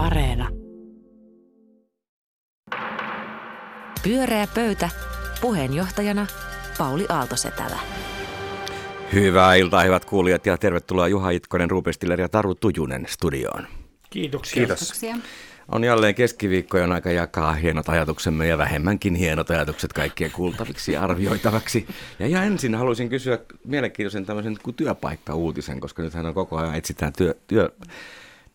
Areena. Pyöreä pöytä. Puheenjohtajana Pauli Aaltosetälä. Hyvää iltaa, hyvät kuulijat, ja tervetuloa Juha Itkonen, Ruben Stiller ja Taru Tujunen studioon. Kiitoksia. Kiitos. Kiitoksia. On jälleen keskiviikkojen aika jakaa hienot ajatuksemme ja vähemmänkin hienot ajatukset kaikkien kuultaviksi ja arvioitavaksi. Ja, ja ensin haluaisin kysyä mielenkiintoisen tämmöisen kuin työpaikka-uutisen, koska nythän on koko ajan etsitään työ,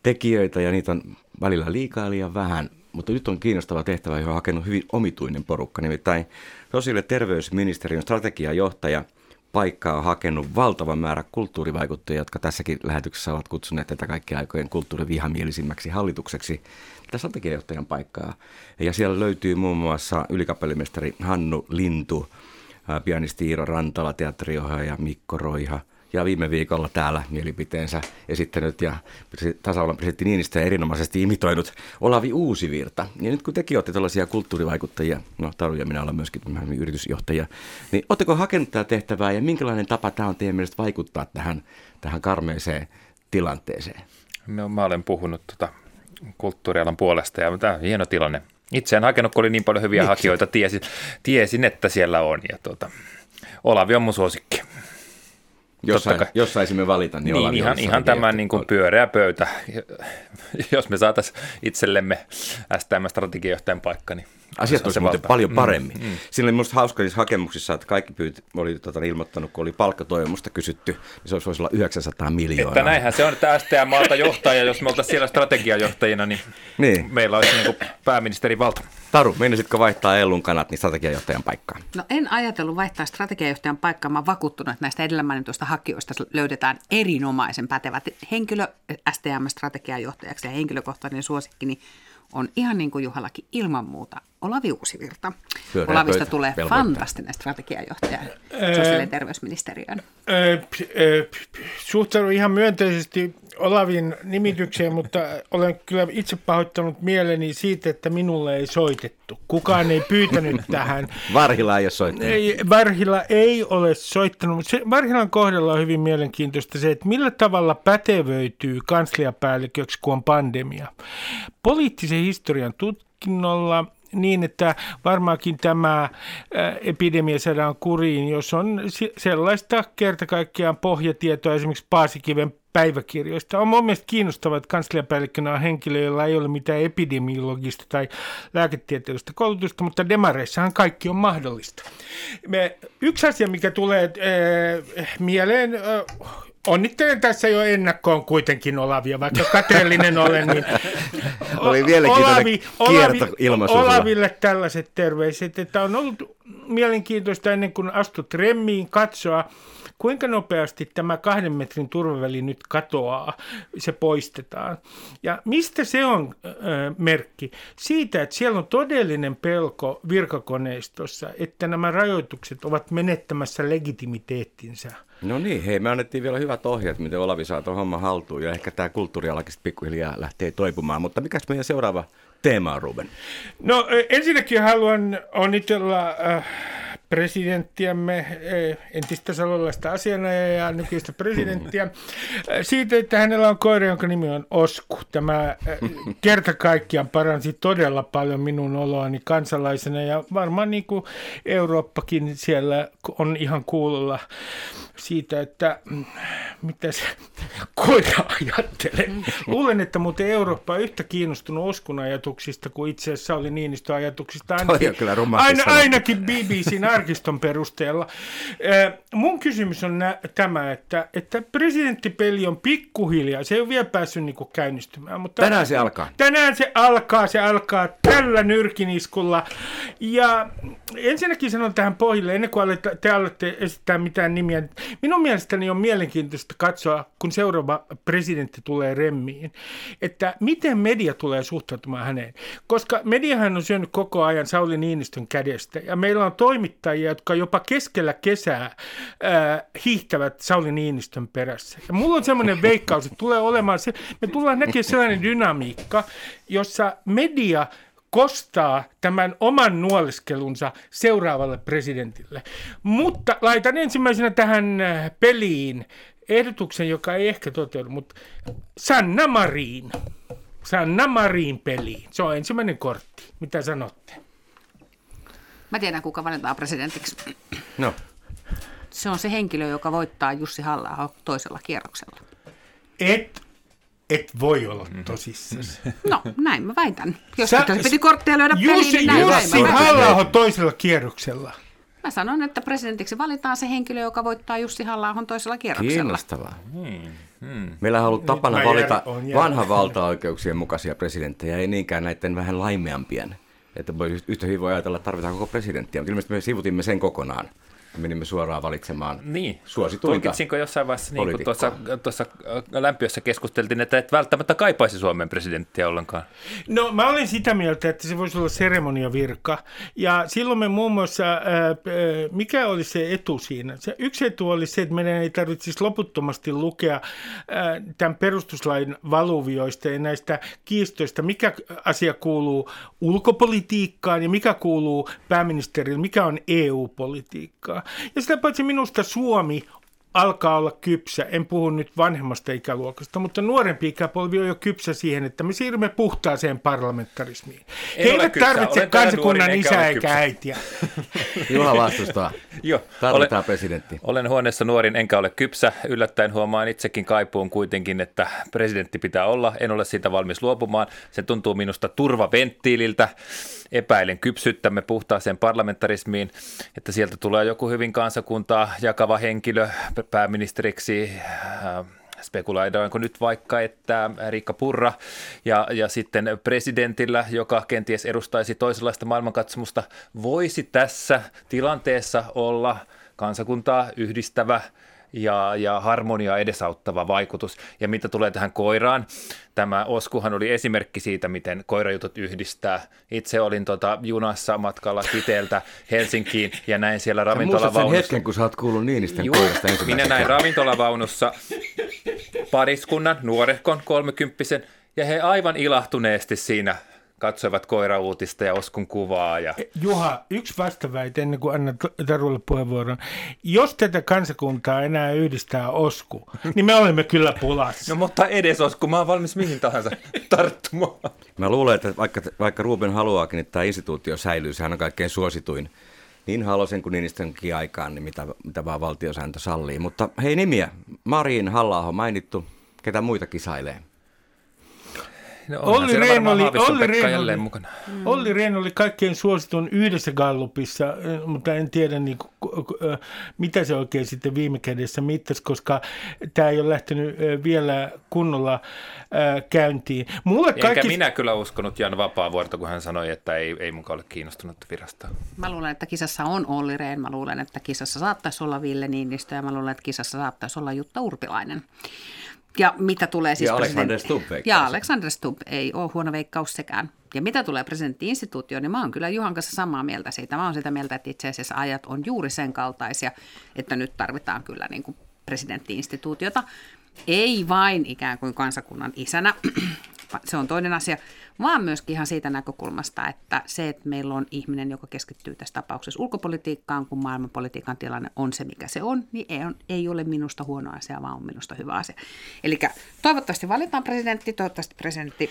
työtekijöitä ja niitä on välillä liikaa liian vähän. Mutta nyt on kiinnostava tehtävä, johon on hakenut hyvin omituinen porukka, nimittäin sosiaali- ja terveysministeriön strategiajohtaja – paikkaa on hakenut valtava määrä kulttuurivaikuttajia, jotka tässäkin lähetyksessä ovat kutsuneet tätä kaikkien aikojen kulttuurivihamielisimmäksi hallitukseksi tätä strategiajohtajan paikkaa. Ja siellä löytyy muun muassa ylikapellimestari Hannu Lintu, pianisti Iiro Rantala, teatteriohjaaja Mikko Roiha – ja viime viikolla täällä mielipiteensä esittänyt ja tasavallan presidentti Niinistö erinomaisesti imitoinut Olavi Uusivirta. Ja nyt kun tekin olette tällaisia kulttuurivaikuttajia, no Taru ja minä olen myöskin yritysjohtaja, niin oletteko hakenut tätä tehtävää ja minkälainen tapa tämä on teidän mielestä vaikuttaa tähän, tähän karmeeseen tilanteeseen? No mä olen puhunut tuota kulttuurialan puolesta ja tämä on hieno tilanne. Itse en hakenut, kun oli niin paljon hyviä Miksi? hakijoita, tiesin, tiesin, että siellä on. Ja tuota, Olavi on mun suosikki. Jos, sai, jos saisimme valita, niin, niin ihan, ihan tämä niin kuin pyöreä pöytä. Jos me saataisiin itsellemme STM-strategiajohtajan paikka, niin Asiat olisi muuten paljon mm, paremmin. Mm, mm. Siinä oli minusta hauska niissä hakemuksissa, että kaikki pyyt, oli tota, ilmoittanut, kun oli palkkatoimusta kysytty, niin se olisi voisi olla 900 miljoonaa. Että näinhän se on, että STM-maalta johtaja, jos me oltaisiin siellä strategiajohtajina, niin, niin. meillä olisi niin kuin pääministerin valta. Taru, menisitko vaihtaa Ellun kanat niin strategiajohtajan paikkaan? No en ajatellut vaihtaa strategiajohtajan paikkaa. Mä vakuuttunut, että näistä edellä mainituista hakijoista löydetään erinomaisen pätevät henkilö STM-strategiajohtajaksi ja henkilökohtainen suosikkini on ihan niin kuin Juhallakin ilman muuta Olavi Uusivirta. Pyöreä Olavista pöytä, tulee velvoittaa. fantastinen strategiajohtaja sosiaali- ja terveysministeriöön. Suhtaudun ihan myönteisesti Olavin nimitykseen, mutta olen kyllä itse pahoittanut mieleni siitä, että minulle ei soitettu. Kukaan ei pyytänyt tähän. Varhila ei ole soittanut. Ei, Varhila ei ole soittanut, mutta se, Varhilan kohdalla on hyvin mielenkiintoista se, että millä tavalla pätevöityy kansliapäälliköksi, kun on pandemia. Poliittisen historian tutkinnolla niin, että varmaankin tämä äh, epidemia saadaan kuriin, jos on sellaista kerta kaikkiaan pohjatietoa esimerkiksi Paasikiven päiväkirjoista. On mun mielestä kiinnostavaa, että kansliapäällikkönä on henkilö, jolla ei ole mitään epidemiologista tai lääketieteellistä koulutusta, mutta demareissahan kaikki on mahdollista. Me, yksi asia, mikä tulee äh, mieleen, äh, Onnittelen tässä jo ennakkoon kuitenkin Olavia, vaikka kateellinen olen, niin Oli Olavi, Olavi, Olaville tällaiset terveiset, että on ollut mielenkiintoista ennen kuin astut remmiin katsoa, kuinka nopeasti tämä kahden metrin turvaväli nyt katoaa, se poistetaan. Ja mistä se on äh, merkki? Siitä, että siellä on todellinen pelko virkakoneistossa, että nämä rajoitukset ovat menettämässä legitimiteettinsä. No niin, hei, me annettiin vielä hyvät ohjeet, miten Olavi saa tuon homman haltuun, ja ehkä tämä kulttuurialakin pikkuhiljaa lähtee toipumaan. Mutta mikä meidän seuraava teema on, Ruben? No ensinnäkin haluan onnitella äh, presidenttiämme, eh, entistä salolaista asianajaa ja nykyistä presidenttiä, eh, siitä, että hänellä on koira, jonka nimi on Osku. Tämä eh, kerta kaikkiaan paransi todella paljon minun oloani kansalaisena ja varmaan niin kuin Eurooppakin siellä on ihan kuulolla siitä, että mm, mitä se koira ajattelee. Luulen, että muuten Eurooppa on yhtä kiinnostunut Oskun ajatuksista kuin itse asiassa oli Niinistön ajatuksista. Ainakin, aina, ainakin BBCn arkiston perusteella. Mun kysymys on nä- tämä, että, että presidenttipeli on pikkuhiljaa, se ei ole vielä päässyt niin käynnistymään. Mutta tänään se alkaa. Tänään se alkaa, se alkaa tällä nyrkiniskulla. Ja ensinnäkin sanon tähän pohjille, ennen kuin te alatte esittää mitään nimiä. Minun mielestäni on mielenkiintoista katsoa, kun seuraava presidentti tulee remmiin, että miten media tulee suhtautumaan häneen. Koska mediahan on syönyt koko ajan Sauli Niinistön kädestä ja meillä on toimittajia, toimittajia, jotka jopa keskellä kesää äh, hiihtävät Sauli Niinistön perässä. Ja mulla on semmoinen veikkaus, että tulee olemaan se, me tullaan näkemään sellainen dynamiikka, jossa media kostaa tämän oman nuoleskelunsa seuraavalle presidentille. Mutta laitan ensimmäisenä tähän peliin ehdotuksen, joka ei ehkä toteudu, mutta Sanna Marin. Sanna Marin peliin. Se on ensimmäinen kortti. Mitä sanotte? Mä tiedän, kuka valitaan presidentiksi. No, Se on se henkilö, joka voittaa Jussi halla toisella kierroksella. Et, et voi olla tosissasi. No, näin mä väitän. Jos Sä- piti kortteja lyödä peliin, Jussi, niin näin Jussi halla toisella kierroksella. mä sanon, että presidentiksi valitaan se henkilö, joka voittaa Jussi halla toisella kierroksella. kiinnostavaa. Meillä on ollut tapana valita vanhan valtaoikeuksien mukaisia presidenttejä, ei niinkään näiden vähän laimeampien. Että voi yhtä hyvin voi ajatella, että tarvitaan koko presidenttiä, mutta ilmeisesti me sivutimme sen kokonaan. Me menimme suoraan valitsemaan Niin. suosituinta. Tulkitsinko jossain vaiheessa, niin kuin tuossa, tuossa äh, lämpiössä keskusteltiin, että et välttämättä kaipaisi Suomen presidenttiä ollenkaan? No mä olin sitä mieltä, että se voisi olla seremoniavirka. Ja silloin me muun muassa, ää, ää, mikä oli se etu siinä? Se yksi etu oli se, että meidän ei tarvitsisi loputtomasti lukea ää, tämän perustuslain valuvioista ja näistä kiistoista, mikä asia kuuluu ulkopolitiikkaan ja mikä kuuluu pääministerille, mikä on EU-politiikkaa. Ja sitä paitsi minusta Suomi alkaa olla kypsä. En puhu nyt vanhemmasta ikäluokasta, mutta nuorempi ikäpolvi on jo kypsä siihen, että me siirrymme puhtaaseen parlamentarismiin. He ole eivät tarvitse Olen kansakunnan isää eikä kypsä. äitiä. Juha vastustaa. Joo, Tarvitaan presidentti. Olen huoneessa nuorin, enkä ole kypsä. Yllättäen huomaan itsekin kaipuun kuitenkin, että presidentti pitää olla. En ole siitä valmis luopumaan. Se tuntuu minusta turvaventtiililtä. Epäilen kypsyyttämme puhtaaseen parlamentarismiin, että sieltä tulee joku hyvin kansakuntaa jakava henkilö pääministeriksi. Äh, Spekuloidaanko nyt vaikka, että Riikka Purra ja, ja sitten presidentillä, joka kenties edustaisi toisenlaista maailmankatsomusta, voisi tässä tilanteessa olla kansakuntaa yhdistävä ja, ja harmonia edesauttava vaikutus. Ja mitä tulee tähän koiraan, tämä Oskuhan oli esimerkki siitä, miten koirajutut yhdistää. Itse olin tota junassa matkalla Kiteeltä Helsinkiin ja näin siellä Sä muistat sen ravintolavaunussa. hetken, kun sä oot kuullut Niinistön Juu, koirasta minä näin ravintolavaunussa pariskunnan, nuorehkon, kolmekymppisen, ja he aivan ilahtuneesti siinä katsoivat koirauutista ja Oskun kuvaa. Ja... Juha, yksi vastaväite ennen kuin annan Tarulle puheenvuoron. Jos tätä kansakuntaa enää yhdistää osku, niin me olemme kyllä pulassa. No mutta edes Osku, mä oon valmis mihin tahansa tarttumaan. Mä luulen, että vaikka, vaikka Ruben haluaakin, että tämä instituutio säilyy, sehän on kaikkein suosituin niin Halosen kuin Niinistönkin aikaan, niin mitä, mitä vaan valtiosääntö sallii. Mutta hei nimiä, Marin halla mainittu, ketä muita kisailee? No, Olli Rehn oli, Olli, Rehn oli, mukana. Olli Rehn oli kaikkein suositun yhdessä gallupissa, eh, mutta en tiedä niin, ku- ku- eh, mitä se oikein sitten viime kädessä mittasi, koska tämä ei ole lähtenyt eh, vielä kunnolla käyntiin. Mulle Enkä kaikki... minä kyllä uskonut Jan Vapaavuorta, kun hän sanoi, että ei, ei mukaan ole kiinnostunut virasta. Mä luulen, että kisassa on Olli Rehn. Mä luulen, että kisassa saattaisi olla Ville Niinistö ja mä luulen, että kisassa saattaisi olla Jutta Urpilainen. Ja mitä tulee siis Ja Alexander Stubb veikkaus. Ja Alexander Stubb ei ole huono veikkaus sekään. Ja mitä tulee presidenttiinstituutioon, niin mä oon kyllä Juhan kanssa samaa mieltä siitä. Mä oon sitä mieltä, että itse asiassa ajat on juuri sen kaltaisia, että nyt tarvitaan kyllä niin kuin presidenttiinstituutiota. Ei vain ikään kuin kansakunnan isänä, se on toinen asia, vaan myöskin ihan siitä näkökulmasta, että se, että meillä on ihminen, joka keskittyy tässä tapauksessa ulkopolitiikkaan, kun maailmanpolitiikan tilanne on se, mikä se on, niin ei, on, ei ole minusta huono asia, vaan on minusta hyvä asia. Eli toivottavasti valitaan presidentti, toivottavasti presidentti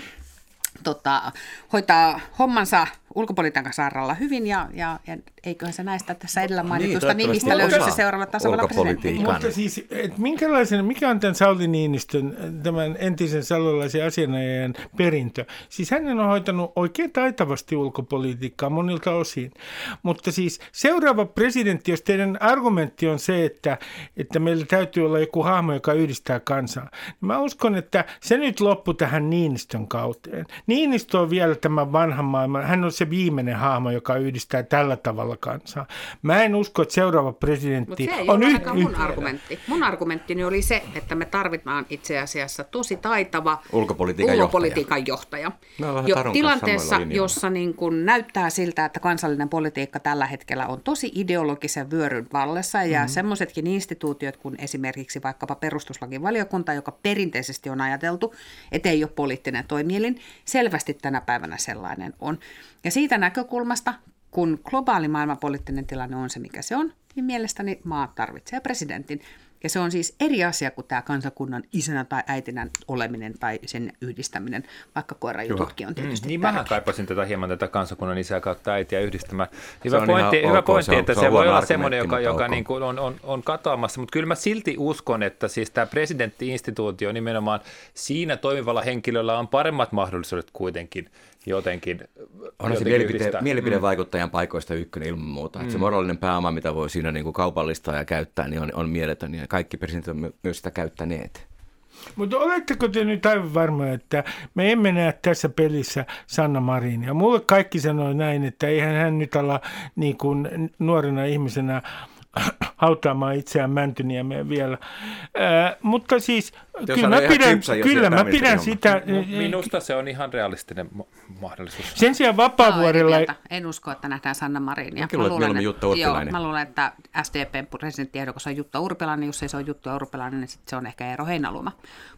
tota, hoitaa hommansa ulkopolitiikan saralla hyvin ja, ja, ja eiköhän se näistä tässä edellä mainitusta toivottavasti nimistä löydy se seuraava tasavallan presidentti. Mutta siis, et minkälaisen, mikä on tämän Sauli Niinistön, tämän entisen salolaisen asianajajan perintö? Siis hän on hoitanut oikein taitavasti ulkopolitiikkaa monilta osin. Mutta siis seuraava presidentti, jos teidän argumentti on se, että, että meillä täytyy olla joku hahmo, joka yhdistää kansaa, niin mä uskon, että se nyt loppu tähän Niinistön kauteen. Niinistö on vielä tämän vanhan maailman, hän on se viimeinen hahmo, joka yhdistää tällä tavalla kansaa. Mä en usko, että seuraava presidentti Mutta se ei on ole yh- ainakaan mun yh- argumentti. Mun argumenttini oli se, että me tarvitaan itse asiassa tosi taitava Ulkopolitiikan ulkopolitiikan johtaja. Vähän Jo, tilanteessa, jossa niin kun näyttää siltä, että kansallinen politiikka tällä hetkellä on tosi ideologisen vyöryn vallessa ja mm-hmm. semmoisetkin instituutiot kuin esimerkiksi vaikkapa perustuslakivaliokunta, joka perinteisesti on ajateltu, että ei ole poliittinen toimielin, selvästi tänä päivänä sellainen on. Ja siitä näkökulmasta, kun globaali maailmanpoliittinen tilanne on se, mikä se on, niin mielestäni maa tarvitsee presidentin. Ja se on siis eri asia kuin tämä kansakunnan isänä tai äitinä oleminen tai sen yhdistäminen, vaikka koirajututkin on tietysti mm, Niin mähän kaipasin tätä hieman tätä kansakunnan isää kautta äitiä yhdistämään. Hyvä on pointti, hyvä ok, pointti se on- että se se, on voi huono olla semmoinen, joka, joka mutta niin kuin on, on, on katoamassa, mutta kyllä mä silti uskon, että siis tämä presidenttiinstituutio nimenomaan siinä toimivalla henkilöllä on paremmat mahdollisuudet kuitenkin jotenkin, On se mielipide, yhdistää. mielipidevaikuttajan paikoista ykkönen ilman muuta. Mm. Se moraalinen pääoma, mitä voi siinä niin kuin kaupallistaa ja käyttää, niin on, on mieletön. Ja kaikki presidentit on my- myös sitä käyttäneet. Mutta oletteko te nyt aivan varma, että me emme näe tässä pelissä Sanna Marinia? Mulle kaikki sanoi näin, että eihän hän nyt ala niin kuin nuorena ihmisenä hautaamaan itseään Mäntyniemeen vielä. Ää, mutta siis Jos kyllä mä pidän, kypsä, kyllä mä pidän sitä. Minusta se on ihan realistinen ma- mahdollisuus. Sen sijaan Mä Vapaavuorella... mieltä. En usko, että nähdään Sanna Marinia. Mäkin luulen, että mieluummin Jutta Urpilainen. Joo, mä luulen, että SDPn presidenttiehdokas on Jutta Urpilainen. Jos ei se ole Jutta Urpilainen, niin sit se on ehkä Eero Heinaluma.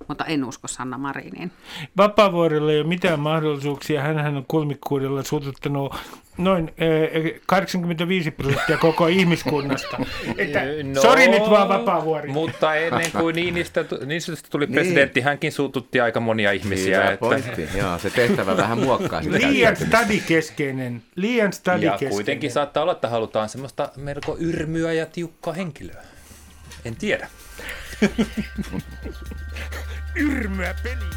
Mutta en usko Sanna Mariniin. Vapaavuorella ei ole mitään mahdollisuuksia. Hänhän on kulmikkuudella sututtanut noin eh, 85 prosenttia koko ihmiskunnasta. Että, No, sori nyt vaan Vapaavuori. Mutta ennen kuin Niinistä, Niinistöstä tuli presidentti, hänkin suututti aika monia ihmisiä. Hyvä Että, pointti. Joo, se tehtävä vähän muokkaa sitä Liian stadikeskeinen. Liian ja stadikeskeinen. kuitenkin saattaa olla, että halutaan semmoista melko yrmyä ja tiukkaa henkilöä. En tiedä. yrmyä peliin.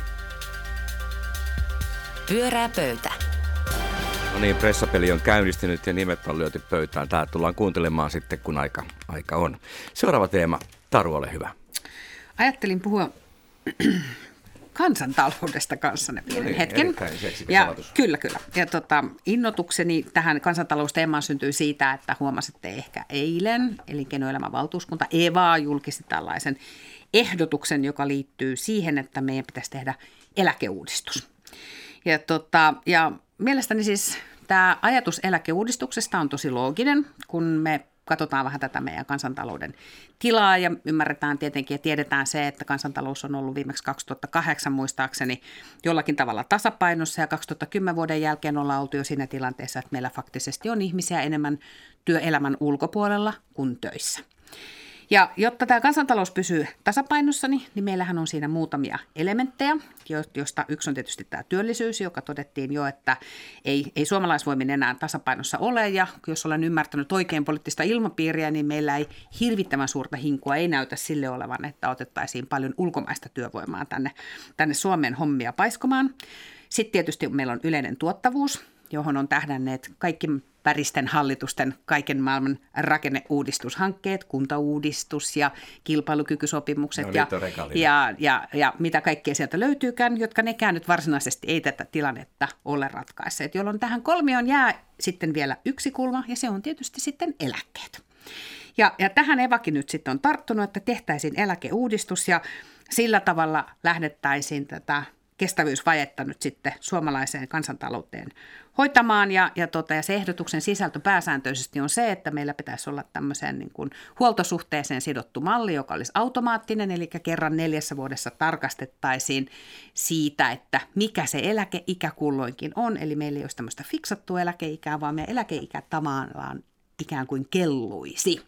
Pyörää pöytä. No niin, pressapeli on käynnistynyt ja nimet on lyöty pöytään. Tää tullaan kuuntelemaan sitten, kun aika, aika on. Seuraava teema. Taru, ole hyvä. Ajattelin puhua kansantaloudesta kanssanne pienen niin, hetken. Ja, kyllä, kyllä. Ja tota, innotukseni tähän kansantalousteemaan syntyi siitä, että huomasitte ehkä eilen elinkeinoelämän valtuuskunta EVA julkisti tällaisen ehdotuksen, joka liittyy siihen, että meidän pitäisi tehdä eläkeuudistus. Ja, tota, ja mielestäni siis tämä ajatus eläkeuudistuksesta on tosi looginen, kun me katsotaan vähän tätä meidän kansantalouden tilaa ja ymmärretään tietenkin ja tiedetään se, että kansantalous on ollut viimeksi 2008 muistaakseni jollakin tavalla tasapainossa ja 2010 vuoden jälkeen ollaan oltu jo siinä tilanteessa, että meillä faktisesti on ihmisiä enemmän työelämän ulkopuolella kuin töissä. Ja jotta tämä kansantalous pysyy tasapainossa, niin niin meillähän on siinä muutamia elementtejä, jo- joista yksi on tietysti tämä työllisyys, joka todettiin jo, että ei, ei suomalaisvoimin enää tasapainossa ole. Ja jos olen ymmärtänyt oikein poliittista ilmapiiriä, niin meillä ei hirvittävän suurta hinkua ei näytä sille olevan, että otettaisiin paljon ulkomaista työvoimaa tänne, tänne Suomeen hommia paiskomaan. Sitten tietysti meillä on yleinen tuottavuus, johon on tähdänneet kaikki väristen hallitusten kaiken maailman rakenneuudistushankkeet, kuntauudistus ja kilpailukykysopimukset No, ja, ja, ja, ja mitä kaikkea sieltä löytyykään, jotka nekään nyt varsinaisesti ei tätä tilannetta ole ratkaisseet, jolloin tähän kolmioon jää sitten vielä yksi kulma ja se on tietysti sitten eläkkeet. Ja, ja tähän Evakin nyt sitten on tarttunut, että tehtäisiin eläkeuudistus ja sillä tavalla lähdettäisiin tätä kestävyysvajetta nyt sitten suomalaiseen kansantalouteen hoitamaan. Ja, ja, tota, ja se ehdotuksen sisältö pääsääntöisesti on se, että meillä pitäisi olla tämmöiseen niin kuin huoltosuhteeseen sidottu malli, joka olisi automaattinen, eli kerran neljässä vuodessa tarkastettaisiin siitä, että mikä se eläkeikä kulloinkin on. Eli meillä ei olisi tämmöistä fiksattua eläkeikää, vaan meidän eläkeikä tavallaan ikään kuin kelluisi.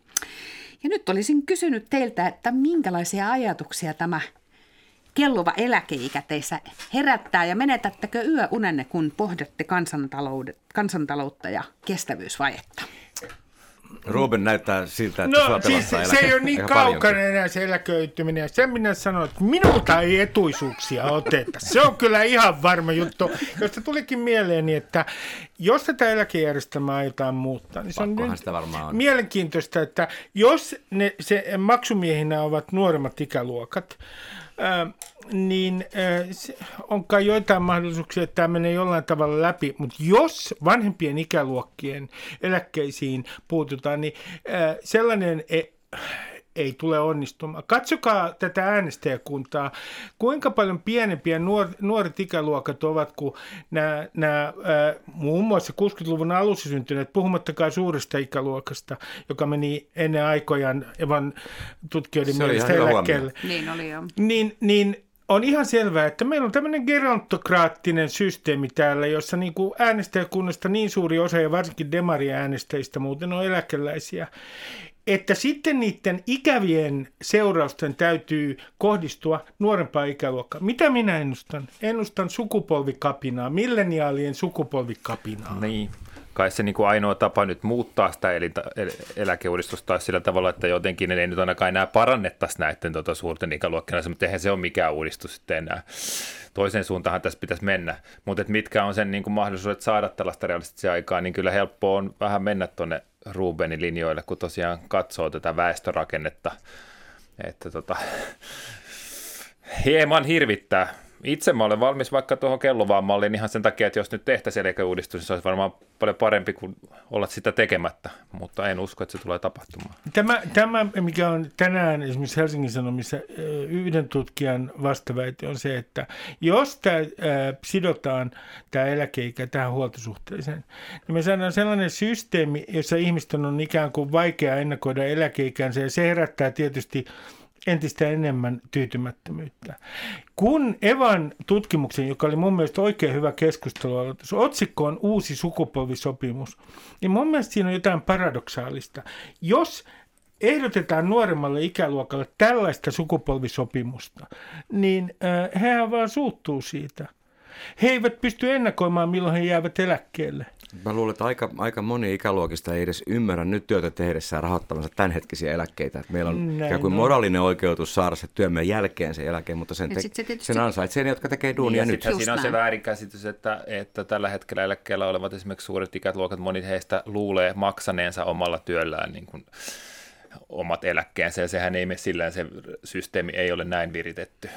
Ja nyt olisin kysynyt teiltä, että minkälaisia ajatuksia tämä kelluva eläkeikä teissä herättää ja menetättekö yöunenne, kun pohditte kansantaloutta ja kestävyysvajetta? Ruben näyttää siltä, että sua No siis pelastaa se ei ole niin kaukana paljonkin. enää se eläköityminen. Ja sen minä sanon, että minulta ei etuisuuksia oteta. Se on kyllä ihan varma juttu. Josta tulikin mieleeni, että jos tätä eläkejärjestelmää aiotaan muuttaa, niin se on nyt sitä varmaan on. mielenkiintoista, että jos ne, se maksumiehinä ovat nuoremmat ikäluokat, niin on kai joitain mahdollisuuksia, että tämä menee jollain tavalla läpi, mutta jos vanhempien ikäluokkien eläkkeisiin puututaan, niin sellainen ei, tule onnistumaan. Katsokaa tätä äänestäjäkuntaa, kuinka paljon pienempiä nuor, nuoret ikäluokat ovat kuin nämä, nämä ää, muun muassa 60-luvun alussa syntyneet, puhumattakaan suuresta ikäluokasta, joka meni ennen aikojaan Evan tutkijoiden Se mielestä eläkkeelle Niin oli jo. niin, niin on ihan selvää, että meillä on tämmöinen gerontokraattinen systeemi täällä, jossa niin kuin äänestäjäkunnasta niin suuri osa, ja varsinkin demariäänestäjistä muuten on eläkeläisiä. Että sitten niiden ikävien seurausten täytyy kohdistua nuorempaan ikäluokkaan. Mitä minä ennustan? Ennustan sukupolvikapinaa, milleniaalien sukupolvikapinaa. Niin, kai se niin kuin ainoa tapa nyt muuttaa sitä el- eläkeuudistusta sillä tavalla, että jotenkin ei nyt ainakaan enää parannettaisi näiden tota, suurten ikäluokkien mutta eihän se ole mikään uudistus sitten enää. Toiseen suuntaan tässä pitäisi mennä, mutta mitkä on sen niin kuin mahdollisuudet saada tällaista realistisia aikaa, niin kyllä helppo on vähän mennä tuonne Rubenin linjoille, kun tosiaan katsoo tätä väestörakennetta, että tota, hieman hirvittää itse mä olen valmis vaikka tuohon kellovaan malliin ihan sen takia, että jos nyt tehtäisiin eläkeuudistus, niin se olisi varmaan paljon parempi kuin olla sitä tekemättä, mutta en usko, että se tulee tapahtumaan. Tämä, tämä mikä on tänään esimerkiksi Helsingin Sanomissa yhden tutkijan vastaväite on se, että jos tämä äh, sidotaan tämä eläkeikä tähän huoltosuhteeseen, niin me saadaan sellainen systeemi, jossa ihmisten on ikään kuin vaikea ennakoida eläkeikänsä ja se herättää tietysti entistä enemmän tyytymättömyyttä. Kun Evan tutkimuksen, joka oli mun mielestä oikein hyvä keskustelu, otsikko on uusi sukupolvisopimus, niin mun mielestä siinä on jotain paradoksaalista. Jos ehdotetaan nuoremmalle ikäluokalle tällaista sukupolvisopimusta, niin äh, hehän vaan suuttuu siitä. He eivät pysty ennakoimaan, milloin he jäävät eläkkeelle. Mä luulen, että aika, aika moni ikäluokista ei edes ymmärrä nyt työtä tehdessään rahoittamansa tämänhetkisiä eläkkeitä. Että meillä on Näin ikään kuin moraalinen oikeutus saada se työmme jälkeen sen jälkeen, mutta sen, te- se sen ansaitsee ne, jotka tekee duunia niin, nyt. Siinä on se väärinkäsitys, että, että tällä hetkellä eläkkeellä olevat esimerkiksi suuret ikäluokat, moni heistä luulee maksaneensa omalla työllään niin kuin omat eläkkeensä, ja sehän ei mene sillä se systeemi ei ole näin viritetty.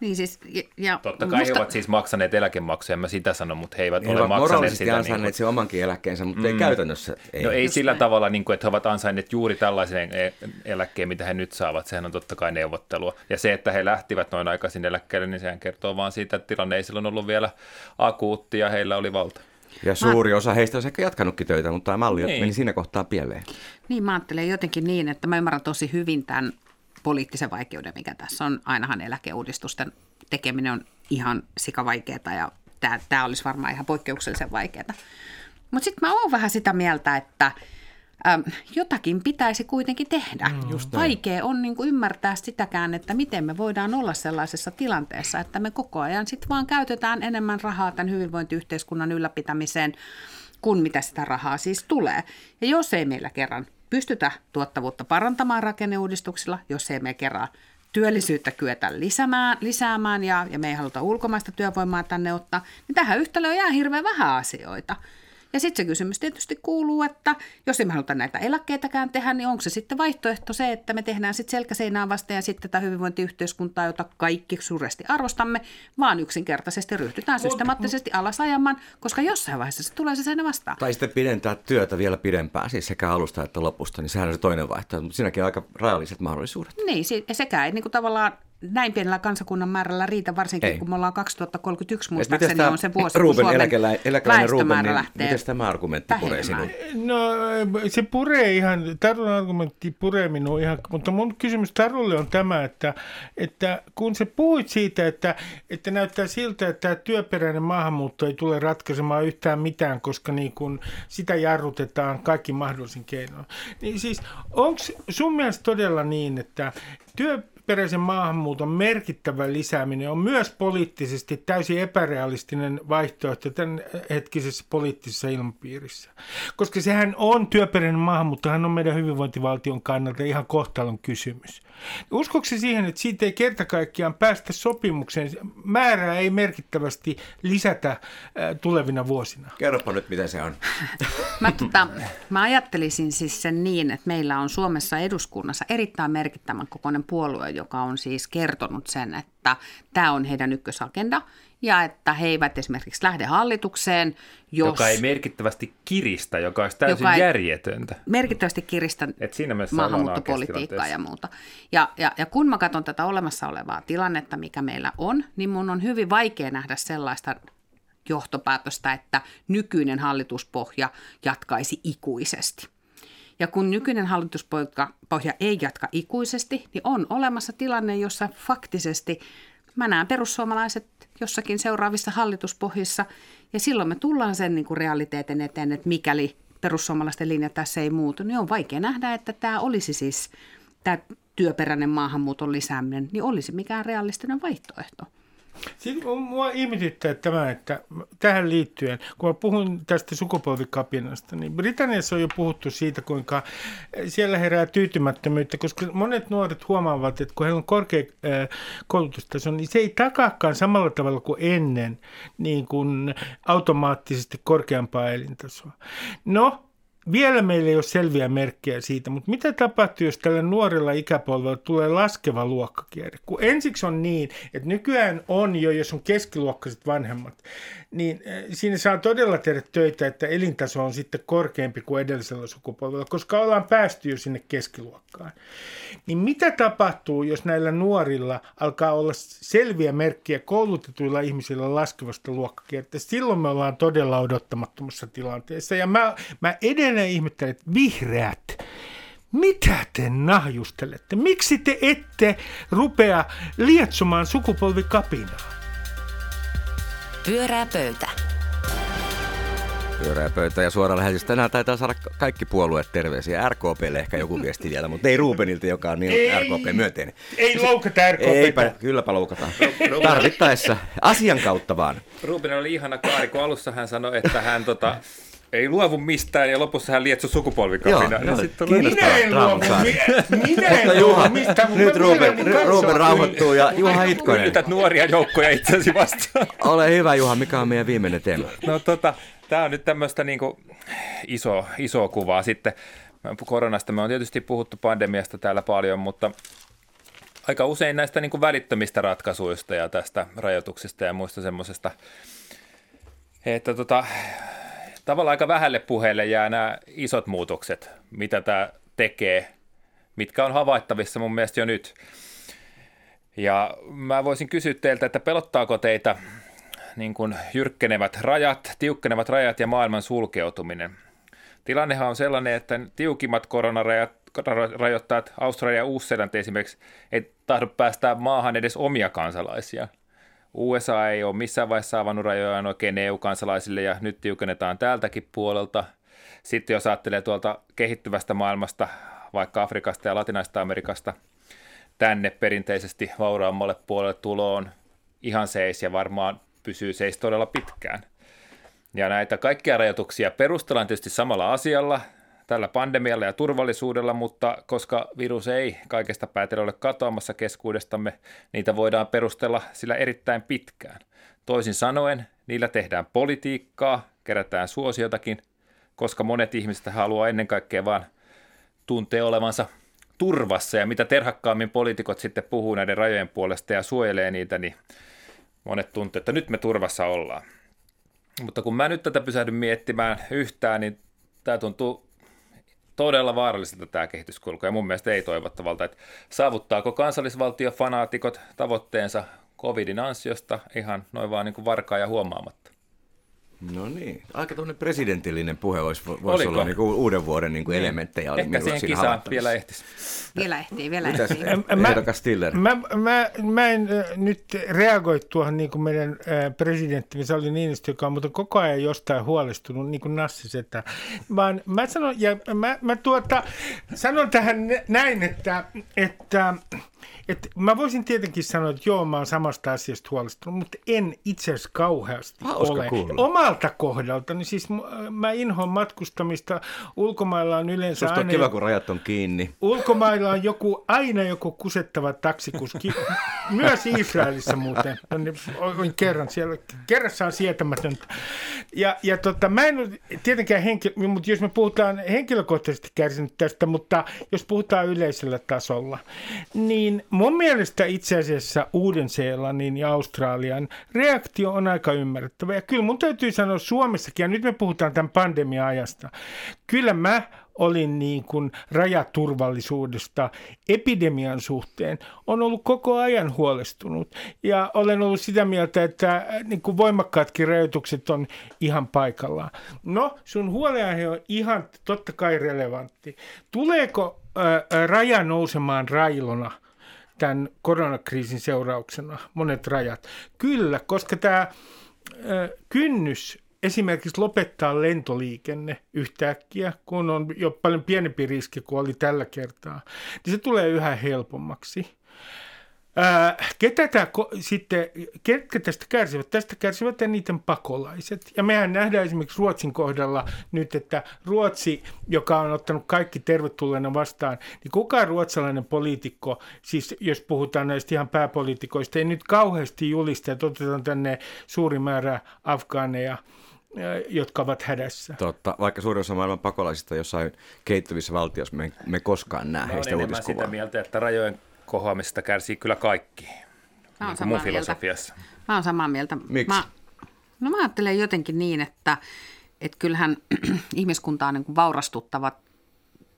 Niin siis, ja Totta kai musta... he ovat siis maksaneet eläkemaksuja, mä sitä sanon, mutta he eivät he ole maksaneet sitä. He niin ansainneet sen omankin eläkkeensä, mutta mm. ei käytännössä. Ei. No ei Just sillä näin. tavalla, niin kuin, että he ovat ansainneet juuri tällaisen e- eläkkeen, mitä he nyt saavat. Sehän on totta kai neuvottelua. Ja se, että he lähtivät noin aikaisin eläkkeelle, niin sehän kertoo vaan siitä, että tilanne ei silloin ollut vielä akuutti ja heillä oli valta. Ja suuri mä... osa heistä on ehkä jatkanutkin töitä, mutta tämä malli niin. meni siinä kohtaa pieleen. Niin, mä ajattelen jotenkin niin, että mä ymmärrän tosi hyvin tämän poliittisen vaikeuden, mikä tässä on. Ainahan eläkeuudistusten tekeminen on ihan sikavaikeaa ja tämä, tämä olisi varmaan ihan poikkeuksellisen vaikeaa. Mutta sitten mä oon vähän sitä mieltä, että äm, jotakin pitäisi kuitenkin tehdä. Mm, just Vaikea on niin kuin ymmärtää sitäkään, että miten me voidaan olla sellaisessa tilanteessa, että me koko ajan sitten vaan käytetään enemmän rahaa tämän hyvinvointiyhteiskunnan ylläpitämiseen kuin mitä sitä rahaa siis tulee. Ja jos ei meillä kerran pystytä tuottavuutta parantamaan rakenneuudistuksilla, jos ei me kerran työllisyyttä kyetä lisäämään, lisäämään ja, ja me ei haluta ulkomaista työvoimaa tänne ottaa, niin tähän yhtälöön jää hirveän vähän asioita. Ja sitten se kysymys tietysti kuuluu, että jos emme haluta näitä eläkkeitäkään tehdä, niin onko se sitten vaihtoehto se, että me tehdään sitten selkäseinään vasta ja sitten tätä hyvinvointiyhteiskuntaa, jota kaikki suuresti arvostamme, vaan yksinkertaisesti ryhdytään systemaattisesti alasajamaan, koska jossain vaiheessa se tulee se sen vastaan. Tai sitten pidentää työtä vielä pidempään, siis sekä alusta että lopusta, niin sehän on se toinen vaihtoehto, mutta siinäkin on aika rajalliset mahdollisuudet. Niin, sekä ei niin kuin tavallaan näin pienellä kansakunnan määrällä riitä, varsinkin Ei. kun me ollaan 2031 muistaakseni on se vuosi, Ruben, kun eläkelä, eläkeläinen Ruben, niin miten tämä argumentti puree sinun? No se puree ihan, Tarun argumentti puree minua ihan, mutta mun kysymys Tarulle on tämä, että, että kun sä puhuit siitä, että, että näyttää siltä, että tämä työperäinen maahanmuutto ei tule ratkaisemaan yhtään mitään, koska niin kun sitä jarrutetaan kaikki mahdollisin keinoin. Niin siis onko sun mielestä todella niin, että työ, työperäisen maahanmuuton merkittävä lisääminen on myös poliittisesti täysin epärealistinen vaihtoehto tämän hetkisessä poliittisessa ilmapiirissä. Koska sehän on työperäinen maahanmuutto, hän on meidän hyvinvointivaltion kannalta ihan kohtalon kysymys. Uskoiko siihen, että siitä ei kerta kaikkiaan päästä sopimukseen? Määrää ei merkittävästi lisätä tulevina vuosina. Kerropa nyt, mitä se on. mä, tota, mä ajattelisin siis sen niin, että meillä on Suomessa eduskunnassa erittäin merkittävän kokoinen puolue, joka on siis kertonut sen, että tämä on heidän ykkösagenda ja että he eivät esimerkiksi lähde hallitukseen, jos... Joka ei merkittävästi kiristä, joka olisi täysin joka järjetöntä. Merkittävästi kiristä Et siinä maahanmuuttopolitiikkaa ja muuta. Ja, ja, ja kun mä katson tätä olemassa olevaa tilannetta, mikä meillä on, niin mun on hyvin vaikea nähdä sellaista johtopäätöstä, että nykyinen hallituspohja jatkaisi ikuisesti. Ja kun nykyinen hallituspohja ei jatka ikuisesti, niin on olemassa tilanne, jossa faktisesti mä näen perussuomalaiset jossakin seuraavissa hallituspohjissa, ja silloin me tullaan sen niin kuin realiteetin eteen, että mikäli perussuomalaisten linja tässä ei muutu, niin on vaikea nähdä, että tämä olisi siis, tämä työperäinen maahanmuuton lisääminen, niin olisi mikään realistinen vaihtoehto. Sitten mua ihmetyttää tämä, että tähän liittyen, kun mä puhun tästä sukupolvikapinasta, niin Britanniassa on jo puhuttu siitä, kuinka siellä herää tyytymättömyyttä, koska monet nuoret huomaavat, että kun heillä on korkea koulutustaso, niin se ei takaakaan samalla tavalla kuin ennen niin kuin automaattisesti korkeampaa elintasoa. No, vielä meillä ei ole selviä merkkejä siitä, mutta mitä tapahtuu, jos tällä nuorella ikäpolvella tulee laskeva luokkakierre? Kun ensiksi on niin, että nykyään on jo, jos on keskiluokkaiset vanhemmat, niin eh, siinä saa todella tehdä töitä, että elintaso on sitten korkeampi kuin edellisellä sukupolvella, koska ollaan päästy jo sinne keskiluokkaan. Niin mitä tapahtuu, jos näillä nuorilla alkaa olla selviä merkkejä koulutetuilla ihmisillä laskevasta luokkakierteestä? Silloin me ollaan todella odottamattomassa tilanteessa. Ja mä, mä edelleen ihmettelen, että vihreät, mitä te nahjustelette? Miksi te ette rupea lietsomaan sukupolvikapinaa? Pyörää pöytä. Pyörää pöytä ja suora lähetys. Tänään taitaa saada kaikki puolueet terveisiä. RKPlle ehkä joku viesti vielä, mutta ei Rubenilta, joka on niin ei, RKP myönteinen. Ei loukata RKP. Eipä, kylläpä loukataan. Tarvittaessa. Asian kautta vaan. Ruben oli ihana kaari, kun alussa hän sanoi, että hän tota, ei luovu mistään ja lopussa hän lietsoi sukupolvikapina. Joo, ja joo, Minä en luovu, minä en luovu Juha, mistään. nyt Ruben, Ruben rauhoittuu ja Juha Itkonen. Yllytät nuoria joukkoja itsesi vastaan. Ole hyvä Juha, mikä on meidän viimeinen teema? No tota, tämä on nyt tämmöistä niinku iso, isoa kuvaa sitten. Koronasta me on tietysti puhuttu pandemiasta täällä paljon, mutta aika usein näistä niin kuin välittömistä ratkaisuista ja tästä rajoituksista ja muista semmoisesta, että tota, tavallaan aika vähälle puheelle jää nämä isot muutokset, mitä tämä tekee, mitkä on havaittavissa mun mielestä jo nyt. Ja mä voisin kysyä teiltä, että pelottaako teitä niin kuin jyrkkenevät rajat, tiukkenevat rajat ja maailman sulkeutuminen? Tilannehan on sellainen, että tiukimmat koronarajat rajoittajat Australia ja Uus-Seelanti esimerkiksi ei tahdo päästää maahan edes omia kansalaisia. USA ei ole missään vaiheessa avannut rajojaan oikein EU-kansalaisille ja nyt tiukennetaan täältäkin puolelta. Sitten jos ajattelee tuolta kehittyvästä maailmasta, vaikka Afrikasta ja Latinalaisesta Amerikasta, tänne perinteisesti vauraammalle puolelle tuloon ihan seis ja varmaan pysyy seis todella pitkään. Ja näitä kaikkia rajoituksia perustellaan tietysti samalla asialla, tällä pandemialla ja turvallisuudella, mutta koska virus ei kaikesta päätellä ole katoamassa keskuudestamme, niitä voidaan perustella sillä erittäin pitkään. Toisin sanoen, niillä tehdään politiikkaa, kerätään suosiotakin, koska monet ihmiset haluaa ennen kaikkea vaan tuntea olevansa turvassa ja mitä terhakkaammin poliitikot sitten puhuu näiden rajojen puolesta ja suojelee niitä, niin monet tuntee, että nyt me turvassa ollaan. Mutta kun mä nyt tätä pysähdyn miettimään yhtään, niin tämä tuntuu todella vaaralliselta tämä kehityskulku ja mun mielestä ei toivottavalta, että saavuttaako kansallisvaltiofanaatikot tavoitteensa covidin ansiosta ihan noin vaan niin kuin varkaa ja huomaamatta. No niin, aika tuonne presidentillinen puhe olisi, voisi olla niin kuin uuden vuoden niin kuin niin. elementtejä. Oli Ehkä siihen kisaan vielä ehtisi. Vielä ehtii, vielä Mitäs ehtii. Stiller? Mä, mä, mä en äh, nyt reagoi tuohon niin kuin meidän äh, presidenttimme Sauli Niinistö, joka on mutta koko ajan jostain huolestunut, niin kuin Nassi Setä. Vaan mä sanon, ja mä, mä tuota, sanon tähän näin, että, että että mä voisin tietenkin sanoa, että joo, mä oon samasta asiasta huolestunut, mutta en itse asiassa kauheasti Hauska ole. kuulla. Omalta kohdalta, niin siis mä inhoan matkustamista. Ulkomailla on yleensä Susta on aina... kiva, kun rajat on kiinni. Ulkomailla on joku, aina joku kusettava taksikuski. Myös Israelissa muuten. Olin kerran siellä. Kerrassa on sietämätöntä. Ja, ja tota, mä en ole tietenkään henkilö, mutta jos me puhutaan henkilökohtaisesti kärsinyt tästä, mutta jos puhutaan yleisellä tasolla, niin mun mielestä itse asiassa Uuden-Seelannin ja Australian reaktio on aika ymmärrettävä. Ja kyllä mun täytyy sanoa Suomessakin, ja nyt me puhutaan tämän pandemia-ajasta, kyllä mä olin niin kuin rajaturvallisuudesta epidemian suhteen, on ollut koko ajan huolestunut. Ja olen ollut sitä mieltä, että äh, niin kuin voimakkaatkin rajoitukset on ihan paikallaan. No, sun huoleaihe on ihan totta kai relevantti. Tuleeko ää, raja nousemaan railona tämän koronakriisin seurauksena, monet rajat? Kyllä, koska tämä kynnys esimerkiksi lopettaa lentoliikenne yhtäkkiä, kun on jo paljon pienempi riski kuin oli tällä kertaa, niin se tulee yhä helpommaksi. Ää, ketä tämä, sitten, ketkä tästä kärsivät? Tästä kärsivät eniten pakolaiset. Ja mehän nähdään esimerkiksi Ruotsin kohdalla nyt, että Ruotsi, joka on ottanut kaikki tervetulleena vastaan, niin kukaan ruotsalainen poliitikko, siis jos puhutaan näistä ihan pääpoliitikoista, ei nyt kauheasti julista, että otetaan tänne suuri määrä afgaaneja jotka ovat hädässä. Totta, vaikka suurin osa maailman pakolaisista jossain kehittyvissä valtioissa me, me koskaan näe heistä uutiskuvaa. sitä mieltä, että rajojen kohoamista kärsii kyllä kaikki. Mä niin mun filosofiassa. Mieltä. Mä oon samaa mieltä. Miksi? Mä, no mä ajattelen jotenkin niin, että, että kyllähän ihmiskunta on niin kuin vaurastuttava,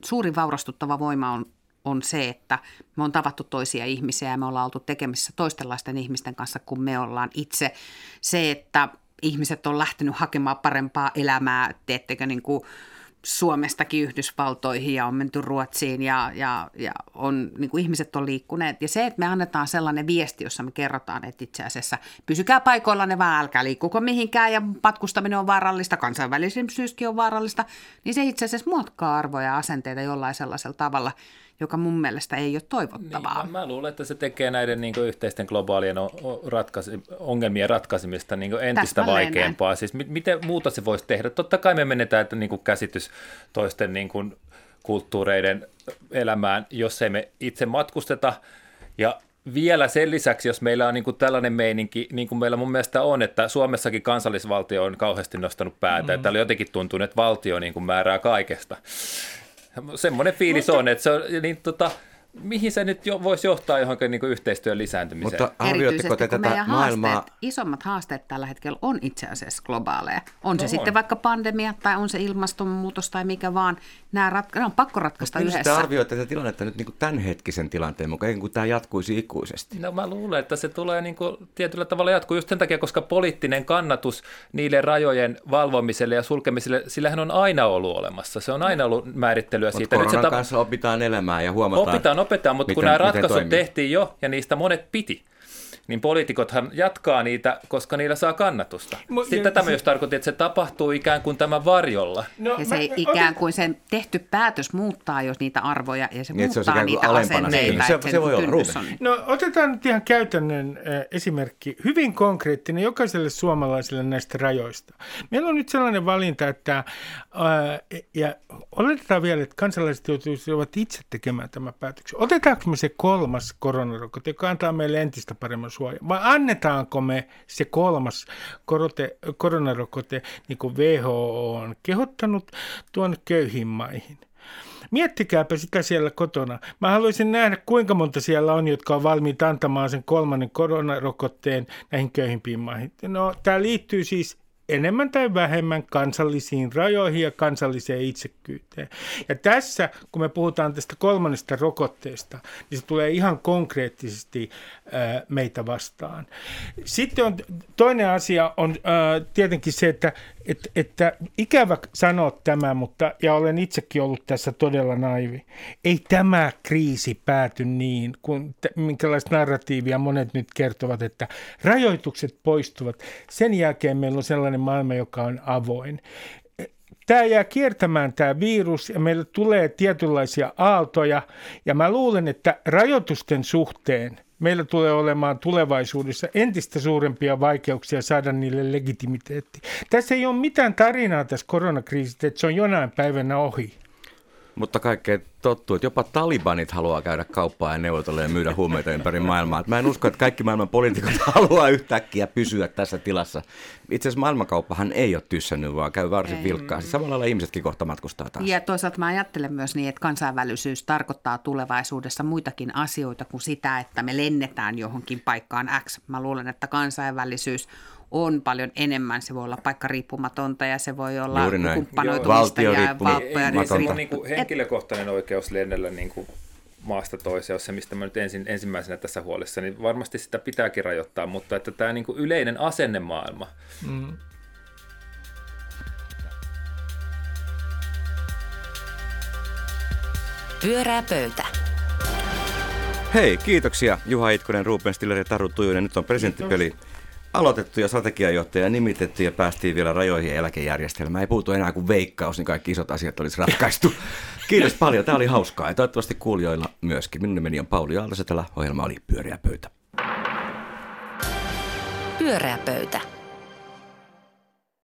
suuri vaurastuttava voima on, on se, että me on tavattu toisia ihmisiä ja me ollaan oltu tekemisissä toistenlaisten ihmisten kanssa kuin me ollaan itse. Se, että ihmiset on lähtenyt hakemaan parempaa elämää, teettekö niin kuin Suomestakin Yhdysvaltoihin ja on menty Ruotsiin ja, ja, ja on, niin kuin ihmiset on liikkuneet. Ja se, että me annetaan sellainen viesti, jossa me kerrotaan, että itse asiassa pysykää paikoillanne vaan, älkää liikkuko mihinkään ja matkustaminen on vaarallista, kansainvälisyyskin on vaarallista, niin se itse asiassa muokkaa arvoja ja asenteita jollain sellaisella tavalla, joka mun mielestä ei ole toivottavaa. Niin, mä, mä luulen, että se tekee näiden niin kuin, yhteisten globaalien ratkaisi, ongelmien ratkaisemista niin kuin entistä vaikeampaa. Näin. Siis miten muuta se voisi tehdä? Totta kai me menetään että, niin kuin käsitys toisten niin kuin, kulttuureiden elämään, jos ei me itse matkusteta. Ja vielä sen lisäksi, jos meillä on niin kuin tällainen meininki, niin kuin meillä mun mielestä on, että Suomessakin kansallisvaltio on kauheasti nostanut päätä, mm-hmm. että oli jotenkin tuntunut, että valtio niin kuin määrää kaikesta. Semmoinen fiilis Mutta... on, että se on, niin tota, mihin se nyt jo, voisi johtaa johonkin niin yhteistyön lisääntymiseen? Mutta arvioitteko te tätä maailmaa? Haasteet, isommat haasteet tällä hetkellä on itse asiassa globaaleja. On no se on. sitten vaikka pandemia tai on se ilmastonmuutos tai mikä vaan. Nämä, ratka- nämä on pakko ratkaista Mutta yhdessä. Mutta arvioitte tätä tilannetta nyt niin kuin tämänhetkisen tilanteen mukaan, kuin tämä jatkuisi ikuisesti? No mä luulen, että se tulee niin kuin tietyllä tavalla jatkuu just sen takia, koska poliittinen kannatus niille rajojen valvomiselle ja sulkemiselle, sillähän on aina ollut olemassa. Se on aina ollut määrittelyä siitä. Nyt se kanssa opitaan elämään ja huomataan. Opitaan opettaa, mutta miten, kun nämä ratkaisut tehtiin jo ja niistä monet piti, niin poliitikothan jatkaa niitä, koska niillä saa kannatusta. Mo, Sitten tämä myös tarkoitti, että se tapahtuu ikään kuin tämän varjolla. No, ja se mä, ikään kuin sen tehty päätös muuttaa jos niitä arvoja ja se niin, muuttaa se niitä asenteita. Se, se voi olla on. No otetaan nyt ihan käytännön äh, esimerkki, hyvin konkreettinen jokaiselle suomalaiselle näistä rajoista. Meillä on nyt sellainen valinta, että äh, ja oletetaan vielä, että kansalaiset joutuisivat itse tekemään tämän päätöksen. Otetaanko me se kolmas koronarokote, joka antaa meille entistä paremman suoja? Vai annetaanko me se kolmas korote, koronarokote, niin kuin WHO on kehottanut, tuonne köyhiin maihin? Miettikääpä sitä siellä kotona. Mä haluaisin nähdä, kuinka monta siellä on, jotka on valmiit antamaan sen kolmannen koronarokotteen näihin köyhimpiin maihin. No, tämä liittyy siis enemmän tai vähemmän kansallisiin rajoihin ja kansalliseen itsekkyyteen. Ja tässä, kun me puhutaan tästä kolmannesta rokotteesta, niin se tulee ihan konkreettisesti ää, meitä vastaan. Sitten on, toinen asia on ää, tietenkin se, että että, että ikävä sanoa tämä, mutta ja olen itsekin ollut tässä todella naivi. Ei tämä kriisi pääty niin, kun minkälaista narratiivia monet nyt kertovat, että rajoitukset poistuvat. Sen jälkeen meillä on sellainen maailma, joka on avoin tämä jää kiertämään tämä virus ja meille tulee tietynlaisia aaltoja. Ja mä luulen, että rajoitusten suhteen – meillä tulee olemaan tulevaisuudessa entistä suurempia vaikeuksia saada niille legitimiteetti. Tässä ei ole mitään tarinaa tässä koronakriisistä, että se on jonain päivänä ohi. Mutta kaikkea tottuu, että jopa talibanit haluaa käydä kauppaa ja neuvotella ja myydä huumeita ympäri maailmaa. mä en usko, että kaikki maailman poliitikot haluaa yhtäkkiä pysyä tässä tilassa. Itse asiassa maailmankauppahan ei ole tyssännyt, vaan käy varsin vilkkaasti. Samalla lailla ihmisetkin kohta matkustaa taas. Ja toisaalta mä ajattelen myös niin, että kansainvälisyys tarkoittaa tulevaisuudessa muitakin asioita kuin sitä, että me lennetään johonkin paikkaan X. Mä luulen, että kansainvälisyys on paljon enemmän. Se voi olla paikka riippumatonta ja se voi olla kumppanoitumista ja valppoja. Niin, se on niin kuin henkilökohtainen oikeus lennellä niin kuin maasta toiseen, se mistä mä nyt ensin, ensimmäisenä tässä huolessa, niin varmasti sitä pitääkin rajoittaa, mutta että tämä niin kuin yleinen asennemaailma, mm. Pyörää pöytä. Hei, kiitoksia Juha Itkonen, Ruben Stiller ja Taru Tujunen. Nyt on presidenttipeli aloitettu ja strategiajohtaja nimitetty ja päästiin vielä rajoihin eläkejärjestelmään. Ei puutu enää kuin veikkaus, niin kaikki isot asiat olisi ratkaistu. Kiitos paljon, tämä oli hauskaa ja toivottavasti kuulijoilla myöskin. Minun nimeni on Pauli Aaltosetälä, ohjelma oli Pyöreä pöytä. Pyöreä pöytä.